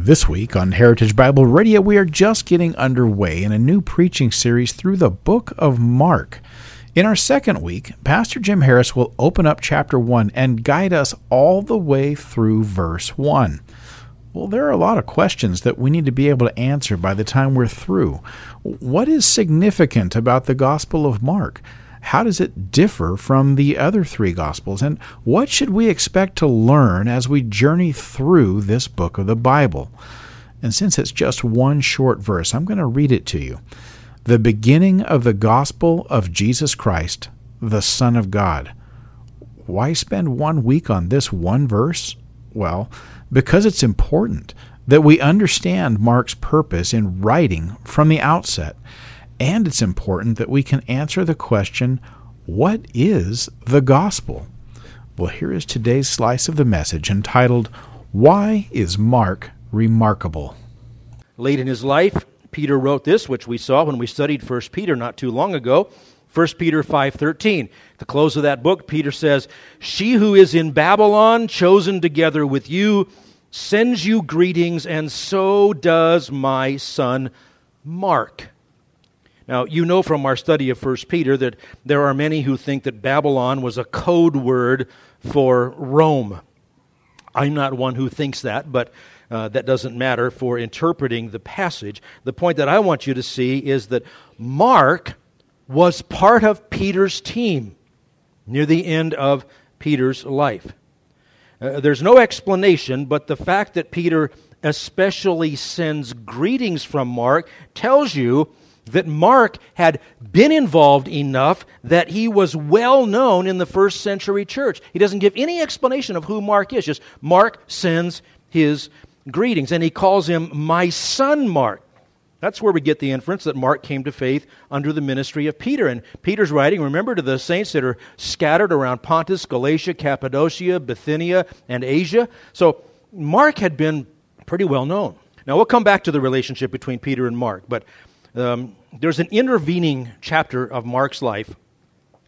This week on Heritage Bible Radio, we are just getting underway in a new preaching series through the book of Mark. In our second week, Pastor Jim Harris will open up chapter 1 and guide us all the way through verse 1. Well, there are a lot of questions that we need to be able to answer by the time we're through. What is significant about the Gospel of Mark? How does it differ from the other three Gospels? And what should we expect to learn as we journey through this book of the Bible? And since it's just one short verse, I'm going to read it to you. The beginning of the Gospel of Jesus Christ, the Son of God. Why spend one week on this one verse? Well, because it's important that we understand Mark's purpose in writing from the outset and it's important that we can answer the question what is the gospel? Well, here is today's slice of the message entitled, Why is Mark Remarkable? Late in his life, Peter wrote this, which we saw when we studied 1 Peter not too long ago. 1 Peter 5:13. At The close of that book, Peter says, "She who is in Babylon, chosen together with you, sends you greetings, and so does my son Mark." Now, you know from our study of 1 Peter that there are many who think that Babylon was a code word for Rome. I'm not one who thinks that, but uh, that doesn't matter for interpreting the passage. The point that I want you to see is that Mark was part of Peter's team near the end of Peter's life. Uh, there's no explanation, but the fact that Peter especially sends greetings from Mark tells you that Mark had been involved enough that he was well known in the first century church. He doesn't give any explanation of who Mark is, just Mark sends his greetings, and he calls him my son Mark. That's where we get the inference that Mark came to faith under the ministry of Peter. And Peter's writing, remember, to the saints that are scattered around Pontus, Galatia, Cappadocia, Bithynia, and Asia. So Mark had been pretty well known. Now, we'll come back to the relationship between Peter and Mark, but um, there's an intervening chapter of Mark's life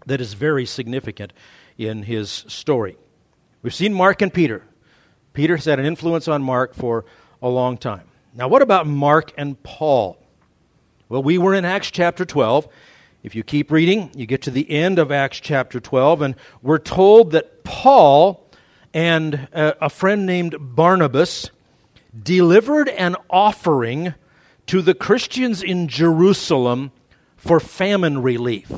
that is very significant in his story. We've seen Mark and Peter. Peter's had an influence on Mark for a long time. Now, what about Mark and Paul? Well, we were in Acts chapter 12. If you keep reading, you get to the end of Acts chapter 12, and we're told that Paul and a, a friend named Barnabas delivered an offering to the Christians in Jerusalem for famine relief.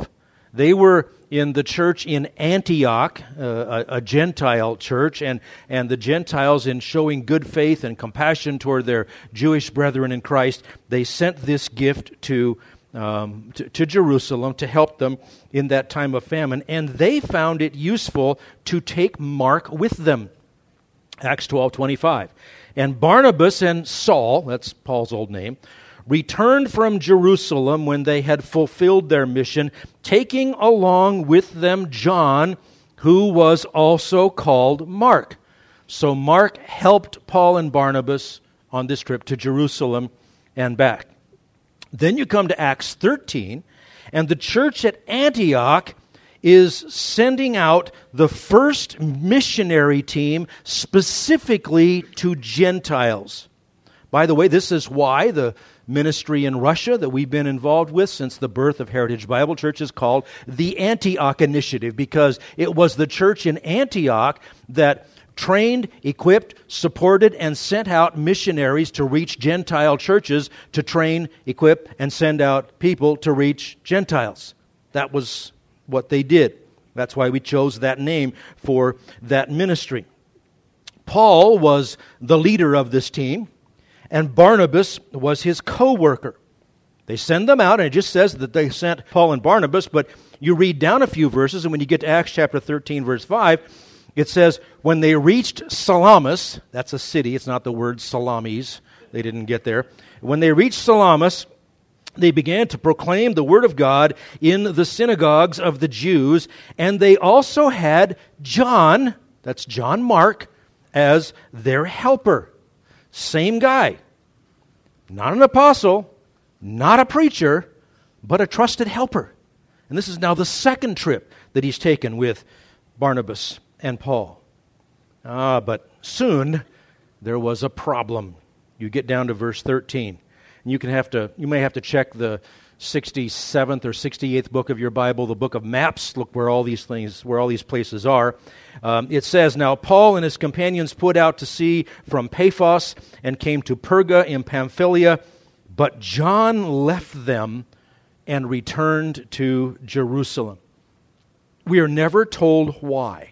They were in the church in Antioch, uh, a, a, Gentile church, and, and the Gentiles, in showing good faith and compassion toward their Jewish brethren in Christ, they sent this gift to, um, to, to Jerusalem to help them in that time of famine, and they found it useful to take Mark with them. Acts 12 25. And Barnabas and Saul, that's Paul's old name, returned from Jerusalem when they had fulfilled their mission, taking along with them John, who was also called Mark. So Mark helped Paul and Barnabas on this trip to Jerusalem and back. Then you come to Acts 13, and the church at Antioch is sending out the first missionary team specifically to Gentiles. By the way, this is why the ministry in Russia that we've been involved with since the birth of Heritage Bible Church is called the Antioch Initiative because it was the church in Antioch that trained, equipped, supported, and sent out missionaries to reach Gentile churches to train, equip, and send out people to reach Gentiles. That was what they did. That's why we chose that name for that ministry. Paul was the leader of this team and Barnabas was his co worker. They send them out, and it just says that they sent Paul and Barnabas, but you read down a few verses, and when you get to Acts chapter 13, verse 5, it says, When they reached Salamis, that's a city, it's not the word salamis, they didn't get there. When they reached Salamis, they began to proclaim the word of God in the synagogues of the Jews, and they also had John, that's John Mark, as their helper. Same guy. Not an apostle, not a preacher, but a trusted helper. And this is now the second trip that he's taken with Barnabas and Paul. Ah, but soon there was a problem. You get down to verse 13. And you can have to you may have to check the 67th or 68th book of your Bible, the book of maps. Look where all these things, where all these places are. Um, it says, Now Paul and his companions put out to sea from Paphos and came to Perga in Pamphylia, but John left them and returned to Jerusalem. We are never told why,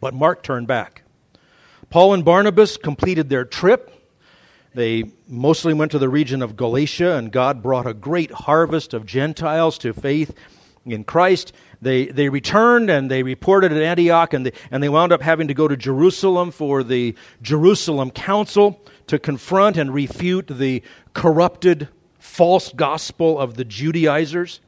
but Mark turned back. Paul and Barnabas completed their trip. They mostly went to the region of Galatia, and God brought a great harvest of Gentiles to faith in Christ. They, they returned and they reported at Antioch, and they, and they wound up having to go to Jerusalem for the Jerusalem Council to confront and refute the corrupted false gospel of the Judaizers.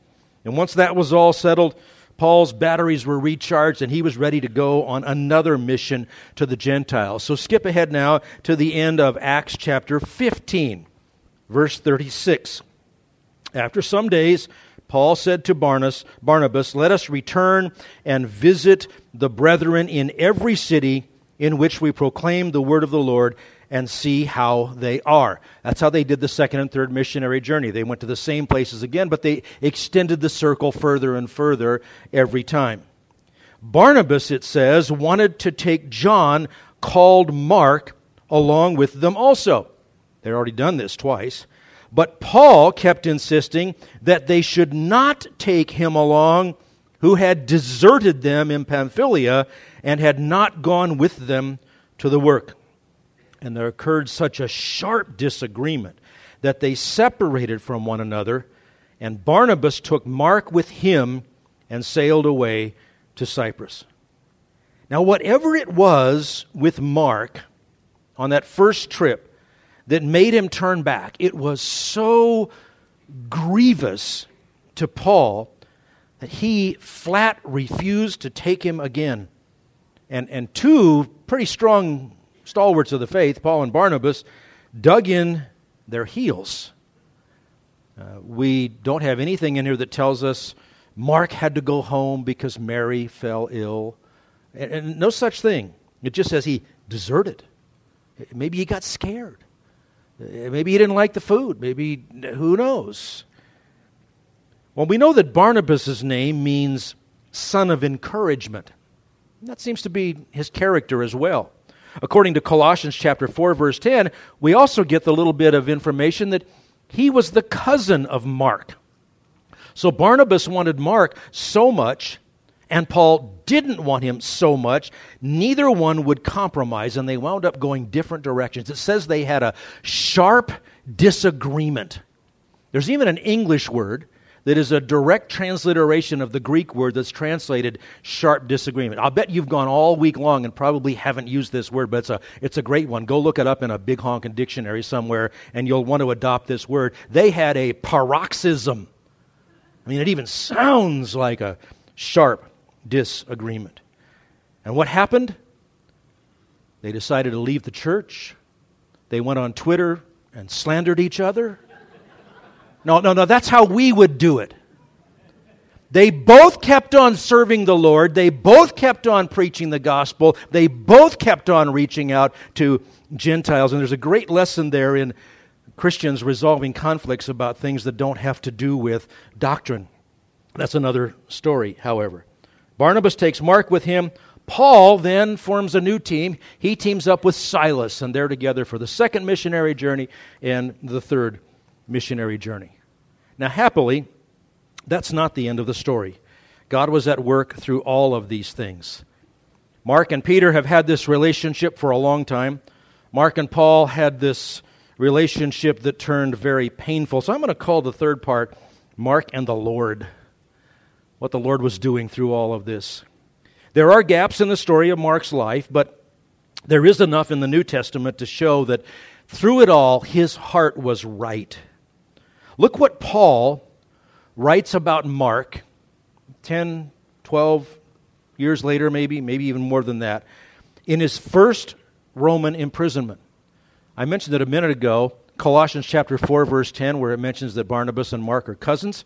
And once that was all settled, Paul's batteries were recharged and he was ready to go on another mission to the Gentiles. So skip ahead now to the end of Acts chapter 15, verse 36. After some days, Paul said to Barnabas, Barnabas, Let us return and visit the brethren in every city in which we proclaim the word of the Lord and see how they are. That's how they did the second and third missionary journey. They went to the same places again, but they extended the circle further and further every time. Barnabas, it says, wanted to take John, called Mark, along with them also. They'd already done this twice. But Paul kept insisting that they should not take him along who had deserted them in Pamphylia and had not gone with them to the work and there occurred such a sharp disagreement that they separated from one another, and Barnabas took Mark with him and sailed away to Cyprus. Now, whatever it was with Mark on that first trip that made him turn back, it was so grievous to Paul that he flat refused to take him again. And, and two pretty strong stalwarts of the faith, Paul and Barnabas, dug in their heels. Uh, we don't have anything in here that tells us Mark had to go home because Mary fell ill. And, and no such thing. It just says he deserted. Maybe he got scared. Uh, maybe he didn't like the food. Maybe, who knows? Well, we know that Barnabas' name means son of encouragement. That seems to be his character as well. According to Colossians chapter 4 verse 10, we also get the little bit of information that he was the cousin of Mark. So Barnabas wanted Mark so much and Paul didn't want him so much, neither one would compromise, and they wound up going different directions. It says they had a sharp disagreement. There's even an English word that is a direct transliteration of the Greek word that's translated sharp disagreement. I'll bet you've gone all week long and probably haven't used this word, but it's a, it's a great one. Go look it up in a big honking dictionary somewhere, and you'll want to adopt this word. They had a paroxysm. I mean, it even sounds like a sharp disagreement. And what happened? They decided to leave the church. They went on Twitter and slandered each other. No, no, no, that's how we would do it. They both kept on serving the Lord. They both kept on preaching the gospel. They both kept on reaching out to Gentiles. And there's a great lesson there in Christians resolving conflicts about things that don't have to do with doctrine. That's another story, however. Barnabas takes Mark with him. Paul then forms a new team. He teams up with Silas, and they're together for the second missionary journey and the third missionary journey. Now, happily, that's not the end of the story. God was at work through all of these things. Mark and Peter have had this relationship for a long time. Mark and Paul had this relationship that turned very painful. So I'm going to call the third part Mark and the Lord. What the Lord was doing through all of this. There are gaps in the story of Mark's life, but there is enough in the New Testament to show that through it all, his heart was right. Look what Paul writes about Mark 10, 12 years later, maybe, maybe even more than that, in his first Roman imprisonment. I mentioned it a minute ago, Colossians chapter 4 verse 10 where it mentions that Barnabas and Mark are cousins.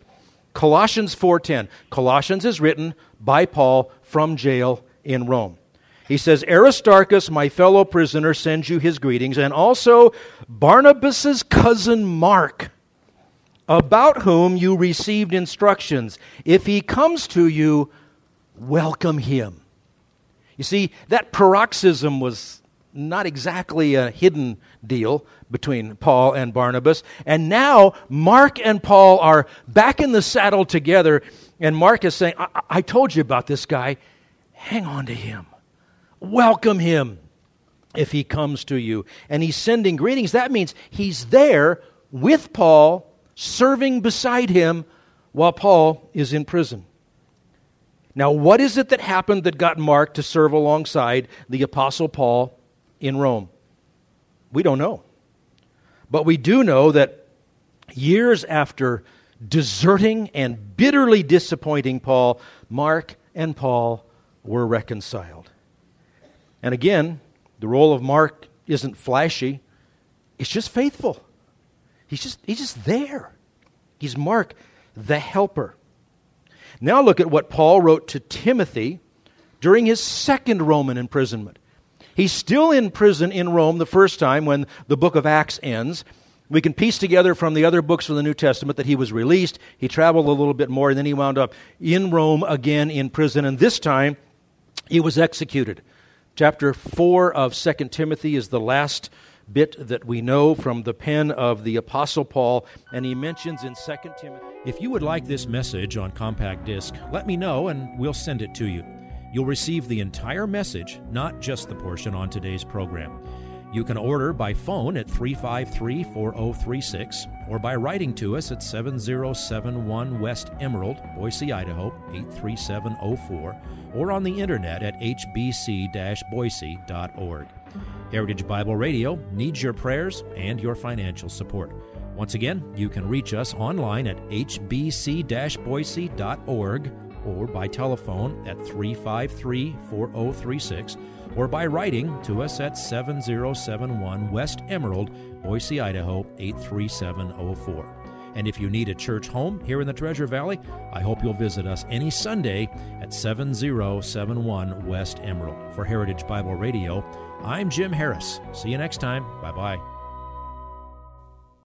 Colossians 4:10. Colossians is written by Paul from jail in Rome. He says, Aristarchus, my fellow prisoner, sends you his greetings, and also Barnabas's cousin Mark, about whom you received instructions. If he comes to you, welcome him. You see, that paroxysm was not exactly a hidden deal between Paul and Barnabas. And now Mark and Paul are back in the saddle together, and Mark is saying, I, I told you about this guy. Hang on to him. Welcome him if he comes to you. And he's sending greetings. That means he's there with Paul, serving beside him while Paul is in prison. Now, what is it that happened that got Mark to serve alongside the Apostle Paul in Rome? We don't know. But we do know that years after deserting and bitterly disappointing Paul, Mark and Paul were reconciled. And again, the role of Mark isn't flashy, it's just faithful. He's just, he's just there. He's Mark, the helper. Now look at what Paul wrote to Timothy during his second Roman imprisonment. He's still in prison in Rome the first time when the book of Acts ends. We can piece together from the other books of the New Testament that he was released, he traveled a little bit more, and then he wound up in Rome again in prison, and this time he was executed. Chapter 4 of 2 Timothy is the last bit that we know from the pen of the Apostle Paul, and he mentions in 2 Timothy. If you would like this message on compact disc, let me know and we'll send it to you. You'll receive the entire message, not just the portion on today's program. You can order by phone at 353 4036 or by writing to us at 7071 West Emerald, Boise, Idaho 83704 or on the internet at hbc boise.org. Heritage Bible Radio needs your prayers and your financial support. Once again, you can reach us online at hbc boise.org or by telephone at 353 4036 or by writing to us at 7071 West Emerald, Boise, Idaho 83704. And if you need a church home here in the Treasure Valley, I hope you'll visit us any Sunday at 7071 West Emerald. For Heritage Bible Radio, I'm Jim Harris. See you next time. Bye bye.